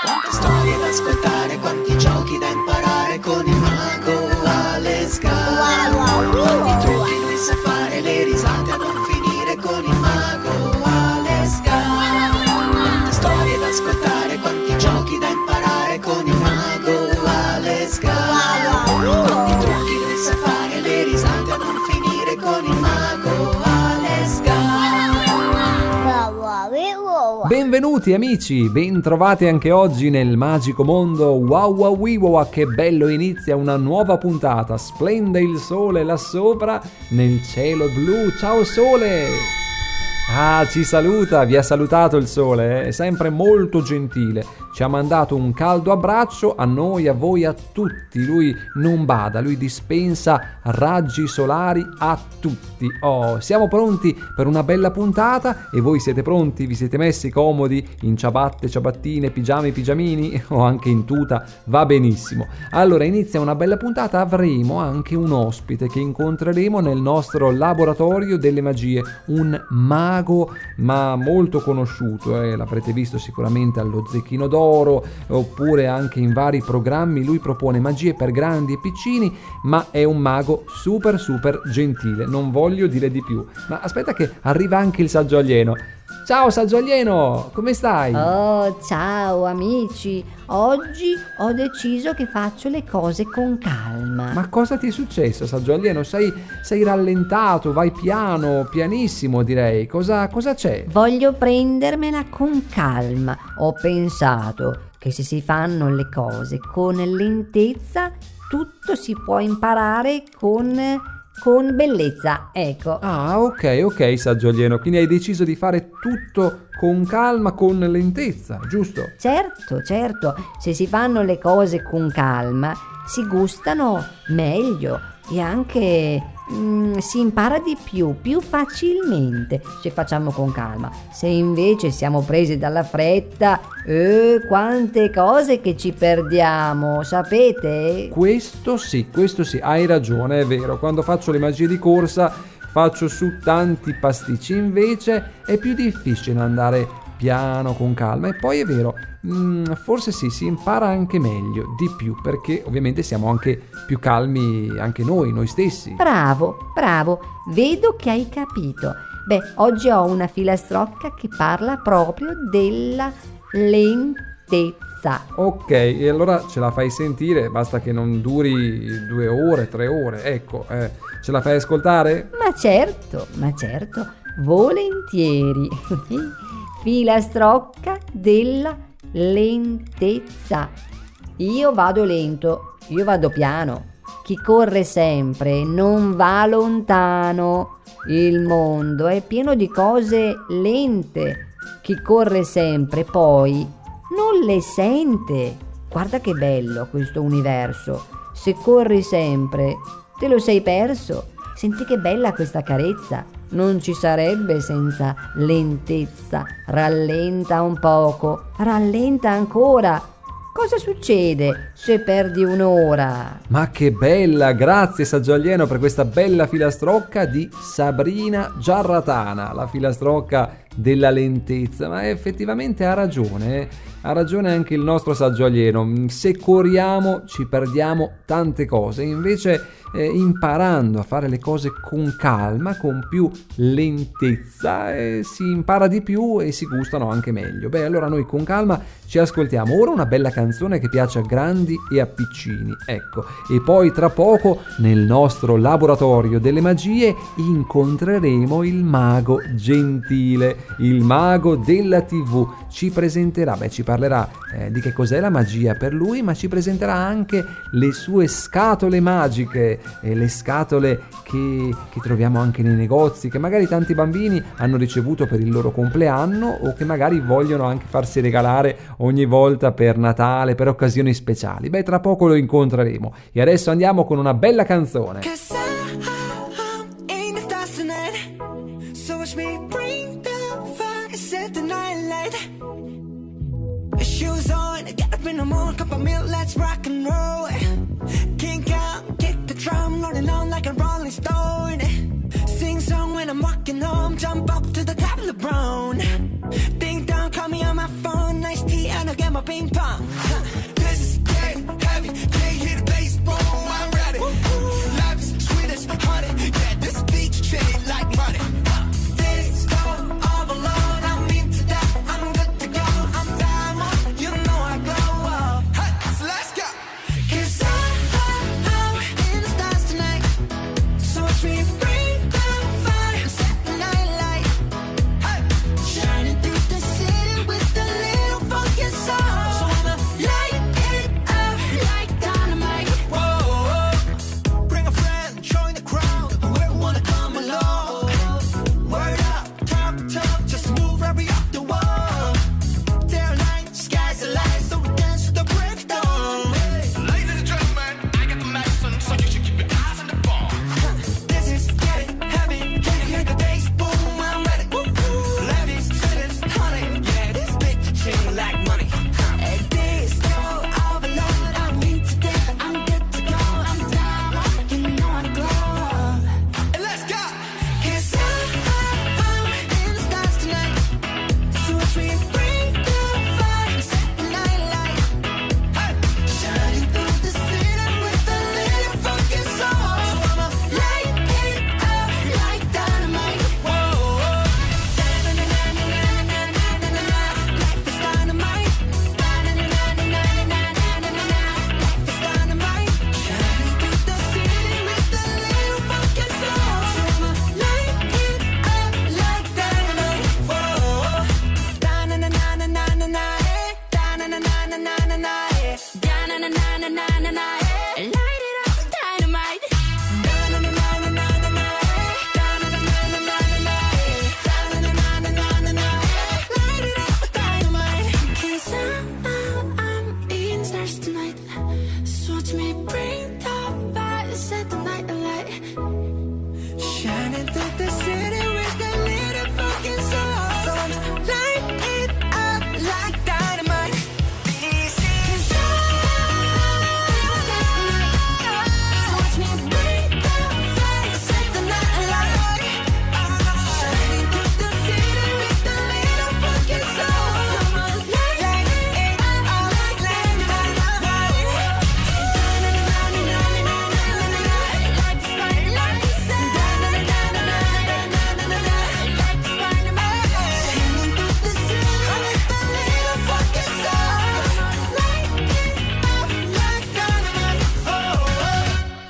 Quante storie da ascoltare, quanti giochi da imparare con il mago Alex Quanti trucchi lui sa fare, Benvenuti amici, bentrovati anche oggi nel magico mondo Wow Wow Wiwawa che bello inizia una nuova puntata, splende il sole là sopra nel cielo blu, ciao sole! Ah, ci saluta, vi ha salutato il sole, eh? è sempre molto gentile, ci ha mandato un caldo abbraccio a noi, a voi, a tutti, lui non bada, lui dispensa raggi solari a tutti. Oh, siamo pronti per una bella puntata e voi siete pronti? Vi siete messi comodi in ciabatte, ciabattine, pigiami, pigiamini o anche in tuta? Va benissimo. Allora inizia una bella puntata, avremo anche un ospite che incontreremo nel nostro laboratorio delle magie, un mago ma molto conosciuto, eh, l'avrete visto sicuramente allo Zecchino d'Oro oppure anche in vari programmi, lui propone magie per grandi e piccini ma è un mago super super gentile, non voglio dire di più. Ma aspetta che arriva anche il saggio alieno. Ciao saggio alieno, come stai? Oh, ciao amici. Oggi ho deciso che faccio le cose con calma. Ma cosa ti è successo, saggio alieno? Sei, sei rallentato, vai piano, pianissimo direi. Cosa, cosa c'è? Voglio prendermela con calma. Ho pensato che se si fanno le cose con lentezza, tutto si può imparare con con bellezza, ecco. Ah, ok, ok, saggio alieno. Quindi hai deciso di fare tutto con calma, con lentezza, giusto? Certo, certo. Se si fanno le cose con calma, si gustano meglio e anche mm, si impara di più, più facilmente se facciamo con calma. Se invece siamo presi dalla fretta, eh, quante cose che ci perdiamo, sapete? Questo sì, questo sì, hai ragione, è vero. Quando faccio le magie di corsa faccio su tanti pasticci, invece è più difficile andare piano, con calma. E poi è vero, mm, forse sì, si impara anche meglio, di più, perché ovviamente siamo anche più calmi anche noi, noi stessi. Bravo, bravo, vedo che hai capito. Beh, oggi ho una filastrocca che parla proprio della lentezza. Ok, e allora ce la fai sentire, basta che non duri due ore, tre ore, ecco, eh, ce la fai ascoltare? Ma certo, ma certo, volentieri. filastrocca della lentezza. Io vado lento, io vado piano. Chi corre sempre non va lontano. Il mondo è pieno di cose lente. Chi corre sempre poi non le sente. Guarda che bello questo universo. Se corri sempre, te lo sei perso. Senti che bella questa carezza non ci sarebbe senza lentezza. Rallenta un poco, rallenta ancora. Cosa succede se perdi un'ora? Ma che bella! Grazie Saggio Alieno per questa bella filastrocca di Sabrina Giarratana, la filastrocca della lentezza. Ma effettivamente ha ragione, ha ragione anche il nostro Saggio Alieno. Se corriamo ci perdiamo tante cose, invece eh, imparando a fare le cose con calma, con più lentezza, eh, si impara di più e si gustano anche meglio. Beh, allora noi con calma ci ascoltiamo ora una bella canzone che piace a grandi e a piccini, ecco, e poi tra poco nel nostro laboratorio delle magie incontreremo il mago gentile, il mago della tv, ci presenterà, beh ci parlerà eh, di che cos'è la magia per lui, ma ci presenterà anche le sue scatole magiche, eh, le scatole che, che troviamo anche nei negozi, che magari tanti bambini hanno ricevuto per il loro compleanno o che magari vogliono anche farsi regalare ogni volta per Natale, per occasioni speciali. Beh, tra poco lo incontreremo. E adesso andiamo con una bella canzone. Shoes up in cup of milk, let's rock and roll. Kink out, kick the drum, rolling on like a rolling stone. Sing song when I'm walking home, jump up to the top of the brown. Ding dong, call me on my phone, nice tea, and I'll get my ping pong. This is getting heavy.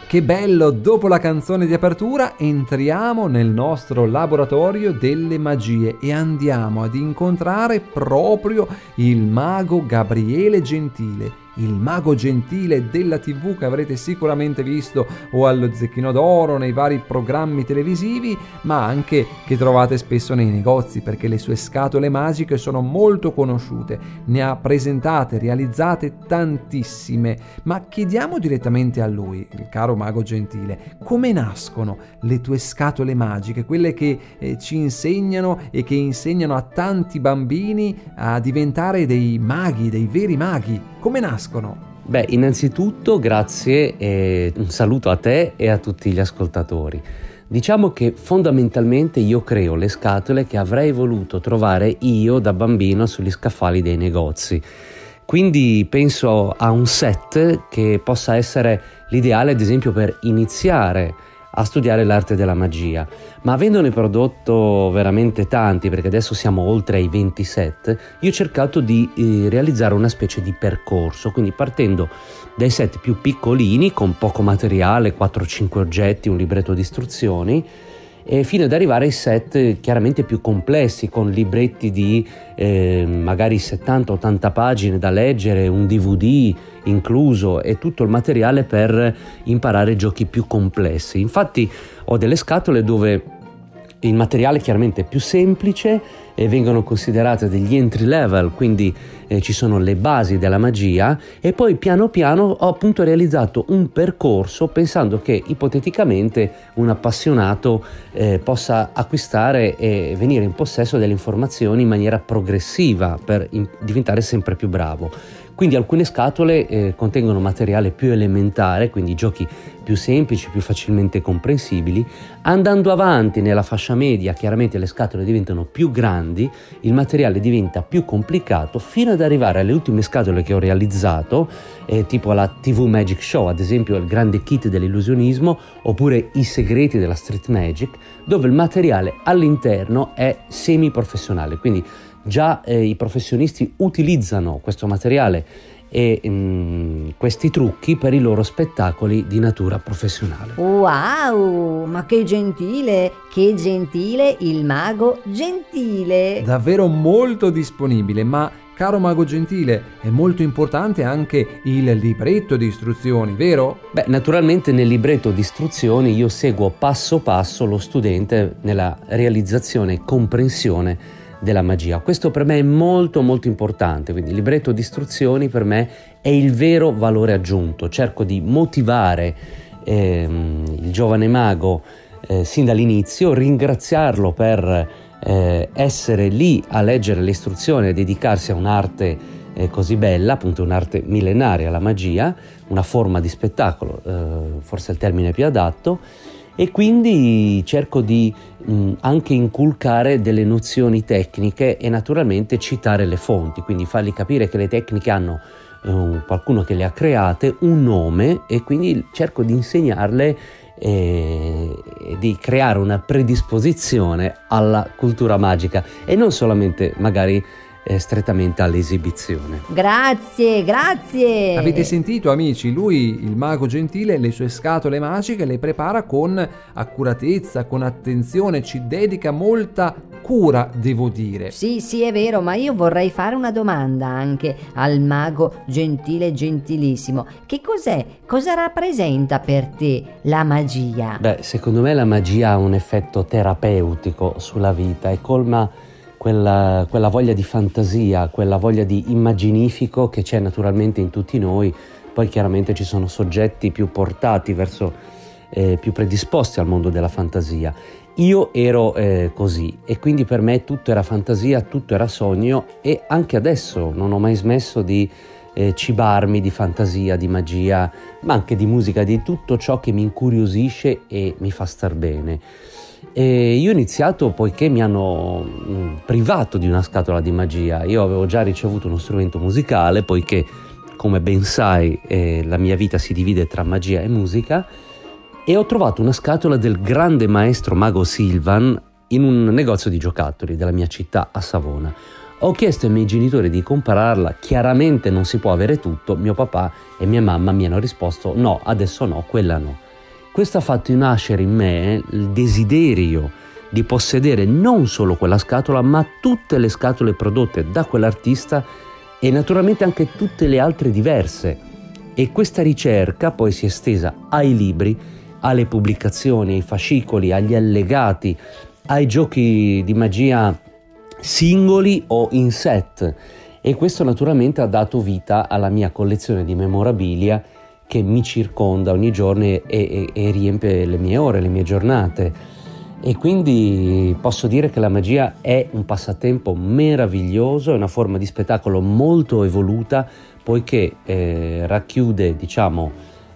Che bello, dopo la canzone di apertura entriamo nel nostro laboratorio delle magie e andiamo ad incontrare proprio il mago Gabriele Gentile, il mago gentile della TV che avrete sicuramente visto o allo Zecchino d'Oro nei vari programmi televisivi, ma anche che trovate spesso nei negozi perché le sue scatole magiche sono molto conosciute. Ne ha presentate, realizzate tantissime, ma chiediamo direttamente a lui, il caro mago gentile, come nascono le tue scatole magiche, quelle che eh, ci insegnano e che insegnano a tanti bambini a diventare dei maghi, dei veri maghi. Come nascono? Beh, innanzitutto grazie e un saluto a te e a tutti gli ascoltatori. Diciamo che fondamentalmente io creo le scatole che avrei voluto trovare io da bambino sugli scaffali dei negozi. Quindi penso a un set che possa essere l'ideale ad esempio per iniziare a studiare l'arte della magia, ma avendone prodotto veramente tanti, perché adesso siamo oltre ai 27, io ho cercato di eh, realizzare una specie di percorso, quindi partendo dai set più piccolini con poco materiale, 4-5 oggetti, un libretto di istruzioni, e fino ad arrivare ai set chiaramente più complessi con libretti di eh, magari 70-80 pagine da leggere, un DVD incluso e tutto il materiale per imparare giochi più complessi. Infatti ho delle scatole dove il materiale chiaramente è più semplice e vengono considerate degli entry level, quindi eh, ci sono le basi della magia e poi piano piano ho appunto realizzato un percorso pensando che ipoteticamente un appassionato eh, possa acquistare e venire in possesso delle informazioni in maniera progressiva per in- diventare sempre più bravo. Quindi alcune scatole eh, contengono materiale più elementare, quindi giochi più semplici, più facilmente comprensibili. Andando avanti nella fascia media, chiaramente le scatole diventano più grandi, il materiale diventa più complicato, fino ad arrivare alle ultime scatole che ho realizzato, eh, tipo la TV Magic Show, ad esempio il grande kit dell'illusionismo, oppure i segreti della Street Magic, dove il materiale all'interno è semi professionale, quindi già eh, i professionisti utilizzano questo materiale e mm, questi trucchi per i loro spettacoli di natura professionale. Wow, ma che gentile, che gentile il mago gentile. Davvero molto disponibile, ma caro mago gentile, è molto importante anche il libretto di istruzioni, vero? Beh, naturalmente nel libretto di istruzioni io seguo passo passo lo studente nella realizzazione e comprensione della magia. Questo per me è molto molto importante, quindi il libretto di istruzioni per me è il vero valore aggiunto. Cerco di motivare ehm, il giovane mago eh, sin dall'inizio, ringraziarlo per eh, essere lì a leggere le istruzioni e dedicarsi a un'arte eh, così bella, appunto un'arte millenaria, la magia, una forma di spettacolo, eh, forse è il termine più adatto e quindi cerco di mh, anche inculcare delle nozioni tecniche e naturalmente citare le fonti, quindi fargli capire che le tecniche hanno eh, qualcuno che le ha create, un nome e quindi cerco di insegnarle e di creare una predisposizione alla cultura magica. E non solamente magari eh, strettamente all'esibizione. Grazie, grazie. Avete sentito amici, lui, il mago gentile, le sue scatole magiche le prepara con accuratezza, con attenzione, ci dedica molta cura, devo dire. Sì, sì, è vero, ma io vorrei fare una domanda anche al mago gentile gentilissimo. Che cos'è? Cosa rappresenta per te la magia? Beh, secondo me la magia ha un effetto terapeutico sulla vita e colma quella, quella voglia di fantasia, quella voglia di immaginifico che c'è naturalmente in tutti noi. Poi chiaramente ci sono soggetti più portati verso, eh, più predisposti al mondo della fantasia. Io ero eh, così e quindi per me tutto era fantasia, tutto era sogno e anche adesso non ho mai smesso di eh, cibarmi di fantasia, di magia, ma anche di musica, di tutto ciò che mi incuriosisce e mi fa star bene. E io ho iniziato poiché mi hanno mh, privato di una scatola di magia. Io avevo già ricevuto uno strumento musicale, poiché, come ben sai, eh, la mia vita si divide tra magia e musica. E ho trovato una scatola del grande maestro mago Silvan in un negozio di giocattoli della mia città a Savona. Ho chiesto ai miei genitori di comprarla, chiaramente non si può avere tutto, mio papà e mia mamma mi hanno risposto no, adesso no, quella no. Questo ha fatto nascere in me il desiderio di possedere non solo quella scatola, ma tutte le scatole prodotte da quell'artista e naturalmente anche tutte le altre diverse. E questa ricerca poi si è estesa ai libri, alle pubblicazioni, ai fascicoli, agli allegati, ai giochi di magia singoli o in set. E questo naturalmente ha dato vita alla mia collezione di memorabilia che mi circonda ogni giorno e, e, e riempie le mie ore, le mie giornate. E quindi posso dire che la magia è un passatempo meraviglioso, è una forma di spettacolo molto evoluta, poiché eh, racchiude, diciamo,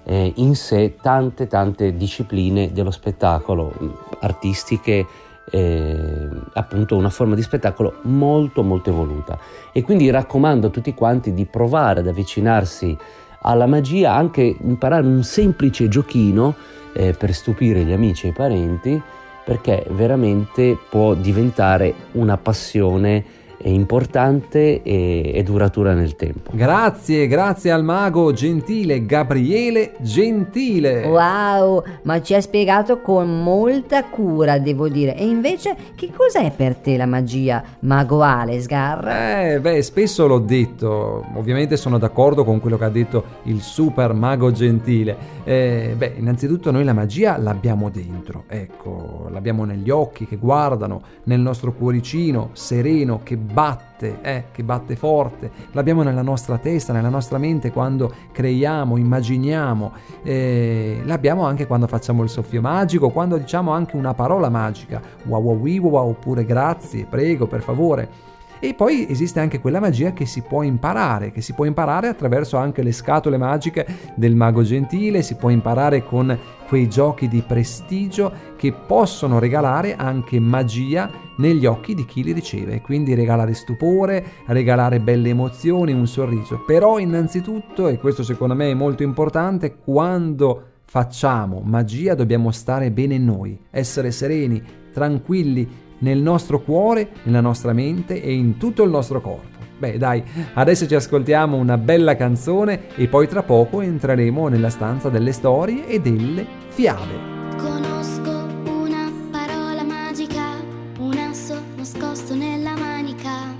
eh, in sé tante tante discipline dello spettacolo, artistiche, eh, appunto una forma di spettacolo molto molto evoluta. E quindi raccomando a tutti quanti di provare ad avvicinarsi alla magia, anche imparare un semplice giochino eh, per stupire gli amici e i parenti, perché veramente può diventare una passione importante e, e, duratura nel tempo. Grazie, grazie al mago gentile Gabriele Gentile. Wow, ma ci ha spiegato con molta cura, devo dire. E invece, che cos'è per te la magia, mago Alesgar? Eh, beh, spesso l'ho detto. Ovviamente sono d'accordo con quello che ha detto il super mago gentile. Eh, beh, innanzitutto noi la magia l'abbiamo dentro, ecco, l'abbiamo negli occhi che guardano, nel nostro cuoricino sereno che batte, eh, che batte forte, l'abbiamo nella nostra testa, nella nostra mente quando creiamo, immaginiamo, eh, l'abbiamo anche quando facciamo il soffio magico, quando diciamo anche una parola magica, wow wow wow, oppure grazie, prego, per favore. E poi esiste anche quella magia che si può imparare, che si può imparare attraverso anche le scatole magiche del mago gentile, si può imparare con quei giochi di prestigio che possono regalare anche magia negli occhi di chi li riceve, quindi regalare stupore, regalare belle emozioni, un sorriso. Però innanzitutto, e questo secondo me è molto importante, quando facciamo magia dobbiamo stare bene noi, essere sereni, tranquilli nel nostro cuore, nella nostra mente e in tutto il nostro corpo. Beh dai, adesso ci ascoltiamo una bella canzone e poi tra poco entreremo nella stanza delle storie e delle fiabe. Conosco una parola magica, un asso nascosto nella manica.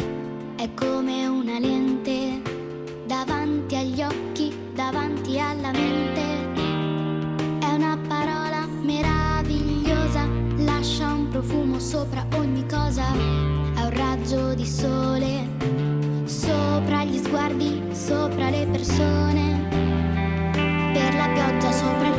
È come una lente davanti agli occhi, davanti alla mente. È una parola meravigliosa, lascia un profumo sopra ogni cosa. È un raggio di sole sguardi, sopra le persone. Per la pioggia sopra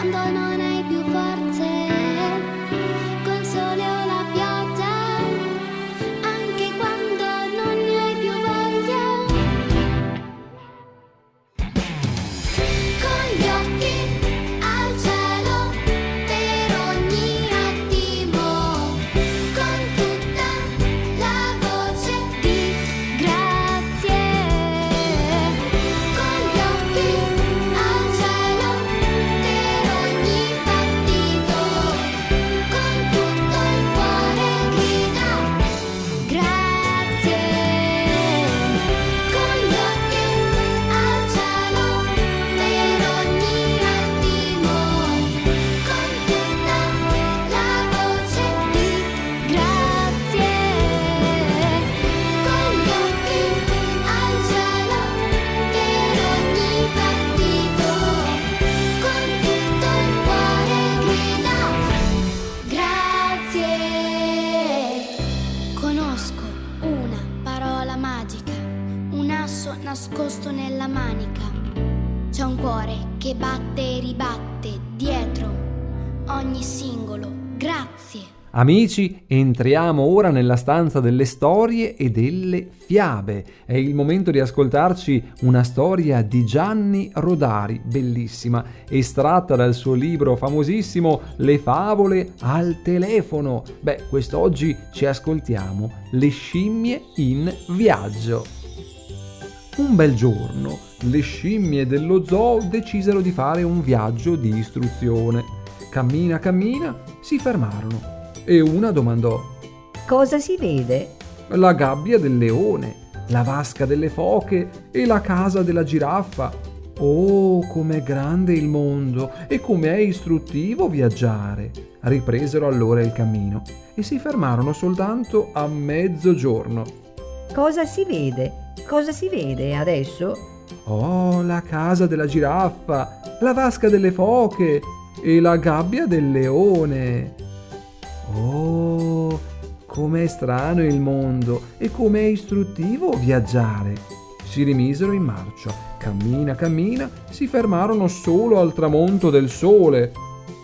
quando non hai più Amici, entriamo ora nella stanza delle storie e delle fiabe. È il momento di ascoltarci una storia di Gianni Rodari, bellissima, estratta dal suo libro famosissimo Le favole al telefono. Beh, quest'oggi ci ascoltiamo Le scimmie in viaggio. Un bel giorno, le scimmie dello zoo decisero di fare un viaggio di istruzione. Cammina, cammina, si fermarono e una domandò Cosa si vede? La gabbia del leone, la vasca delle foche e la casa della giraffa. Oh, com'è grande il mondo e com'è istruttivo viaggiare! Ripresero allora il cammino e si fermarono soltanto a mezzogiorno. Cosa si vede? Cosa si vede adesso? Oh, la casa della giraffa, la vasca delle foche e la gabbia del leone. Oh, com'è strano il mondo e com'è istruttivo viaggiare! Si rimisero in marcia. Cammina, cammina, si fermarono solo al tramonto del sole.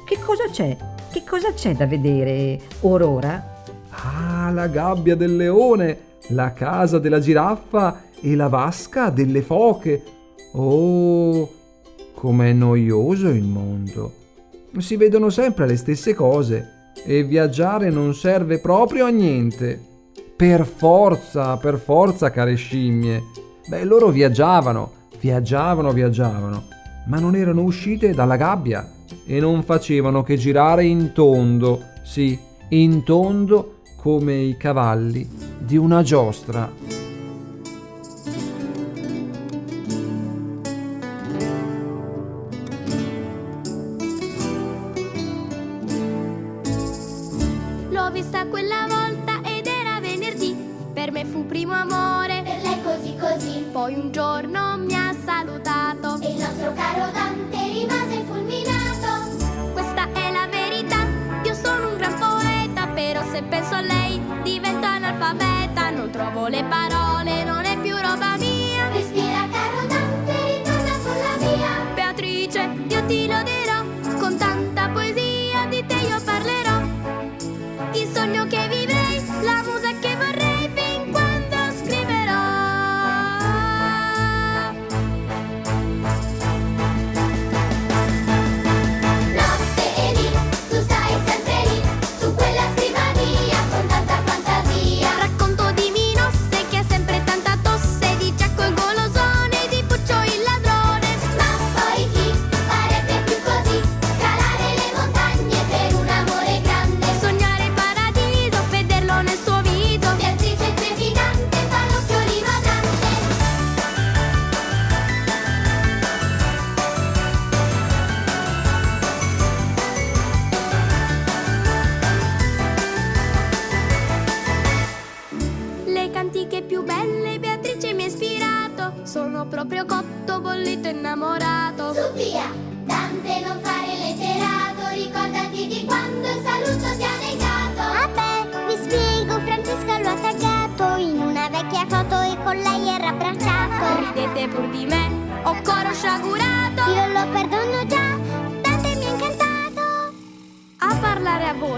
Che cosa c'è? Che cosa c'è da vedere, Aurora? Ah, la gabbia del leone, la casa della giraffa e la vasca delle foche. Oh, com'è noioso il mondo! Si vedono sempre le stesse cose e viaggiare non serve proprio a niente. Per forza, per forza, care scimmie. Beh, loro viaggiavano, viaggiavano, viaggiavano, ma non erano uscite dalla gabbia e non facevano che girare in tondo, sì, in tondo come i cavalli di una giostra.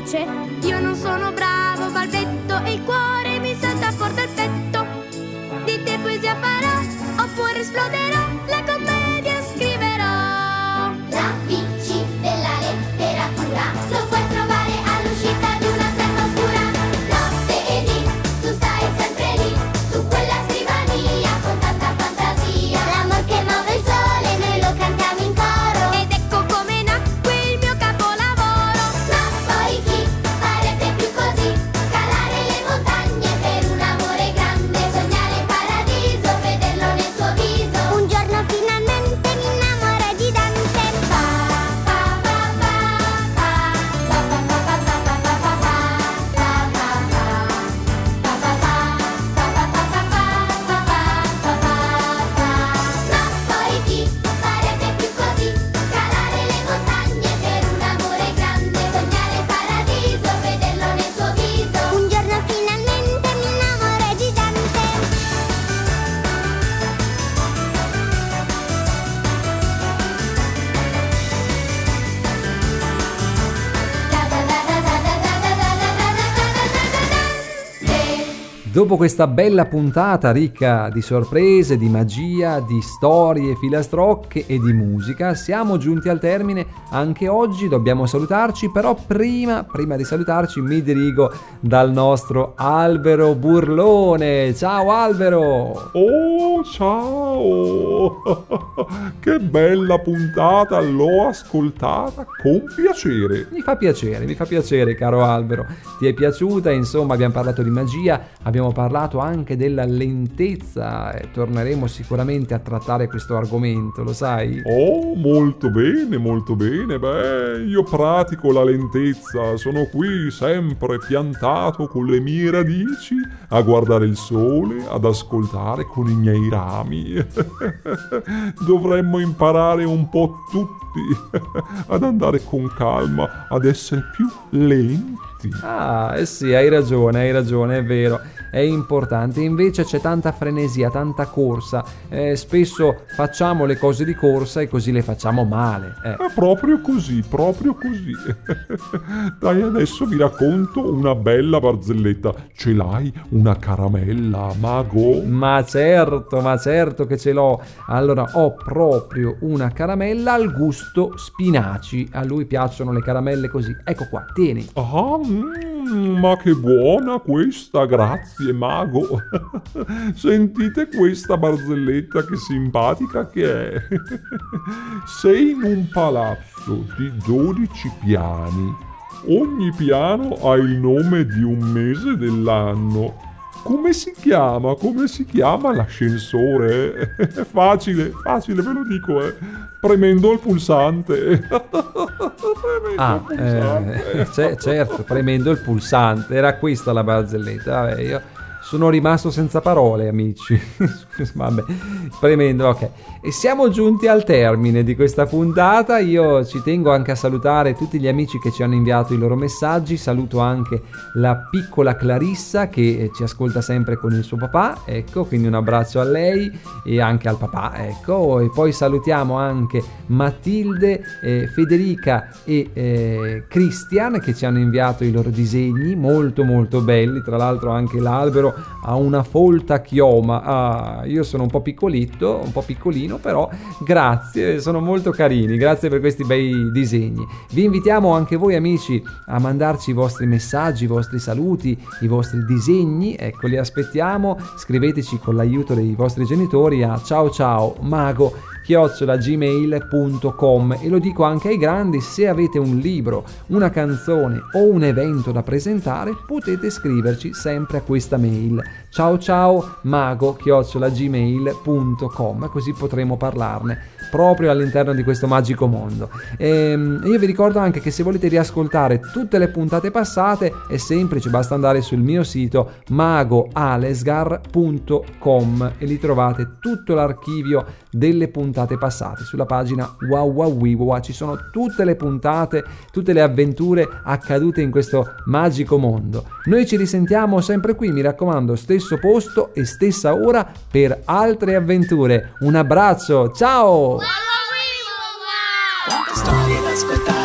学。Dopo questa bella puntata ricca di sorprese, di magia, di storie, filastrocche e di musica, siamo giunti al termine anche oggi, dobbiamo salutarci, però prima, prima di salutarci mi dirigo dal nostro Albero Burlone. Ciao Albero! Oh, ciao! che bella puntata, l'ho ascoltata con piacere. Mi fa piacere, mi fa piacere caro Albero. Ti è piaciuta? Insomma, abbiamo parlato di magia, abbiamo abbiamo parlato anche della lentezza e torneremo sicuramente a trattare questo argomento, lo sai? Oh, molto bene, molto bene. Beh, io pratico la lentezza, sono qui sempre piantato con le mie radici a guardare il sole, ad ascoltare con i miei rami. Dovremmo imparare un po' tutti ad andare con calma, ad essere più lenti. Ah, eh sì, hai ragione, hai ragione, è vero, è importante. Invece c'è tanta frenesia, tanta corsa. eh, spesso facciamo le cose di corsa e così le facciamo male. eh. È proprio così, proprio così. Dai, adesso vi racconto una bella barzelletta. Ce l'hai una caramella, mago? Ma certo, ma certo che ce l'ho. Allora, ho proprio una caramella al gusto spinaci. A lui piacciono le caramelle così. Ecco qua, tieni. Ah, mm, ma che buona questa, grazie mago. Sentite questa barzelletta che simpatica che è. Sei in un palazzo di 12 piani. Ogni piano ha il nome di un mese dell'anno. Come si chiama? Come si chiama l'ascensore? È facile, facile, ve lo dico, eh. Premendo il pulsante. Premendo Ah, il pulsante. eh, c'è- certo, premendo il pulsante. Era questa la barzelletta. Vabbè, io sono rimasto senza parole, amici. Vabbè, premendo, ok. E siamo giunti al termine di questa puntata. Io ci tengo anche a salutare tutti gli amici che ci hanno inviato i loro messaggi. Saluto anche la piccola Clarissa che eh, ci ascolta sempre con il suo papà. Ecco, quindi un abbraccio a lei e anche al papà. Ecco, e poi salutiamo anche Matilde, eh, Federica e eh, Christian che ci hanno inviato i loro disegni molto molto belli. Tra l'altro anche l'albero ha una folta chioma. Ah, io sono un po' piccolito, un po' piccolino, però grazie, sono molto carini. Grazie per questi bei disegni. Vi invitiamo anche voi amici a mandarci i vostri messaggi, i vostri saluti, i vostri disegni. Ecco, li aspettiamo. Scriveteci con l'aiuto dei vostri genitori a ciao ciao mago chiocciolagmail.com e lo dico anche ai grandi, se avete un libro, una canzone o un evento da presentare potete scriverci sempre a questa mail. Ciao ciao mago chiocciolagmail.com così potremo parlarne proprio all'interno di questo magico mondo. Ehm, io vi ricordo anche che se volete riascoltare tutte le puntate passate è semplice, basta andare sul mio sito magoalesgar.com e lì trovate tutto l'archivio delle puntate passate. Sulla pagina wow wow wow ci sono tutte le puntate, tutte le avventure accadute in questo magico mondo. Noi ci risentiamo sempre qui, mi raccomando, stesso posto e stessa ora per altre avventure. Un abbraccio, ciao! Quante storie da ascoltare, quanti giochi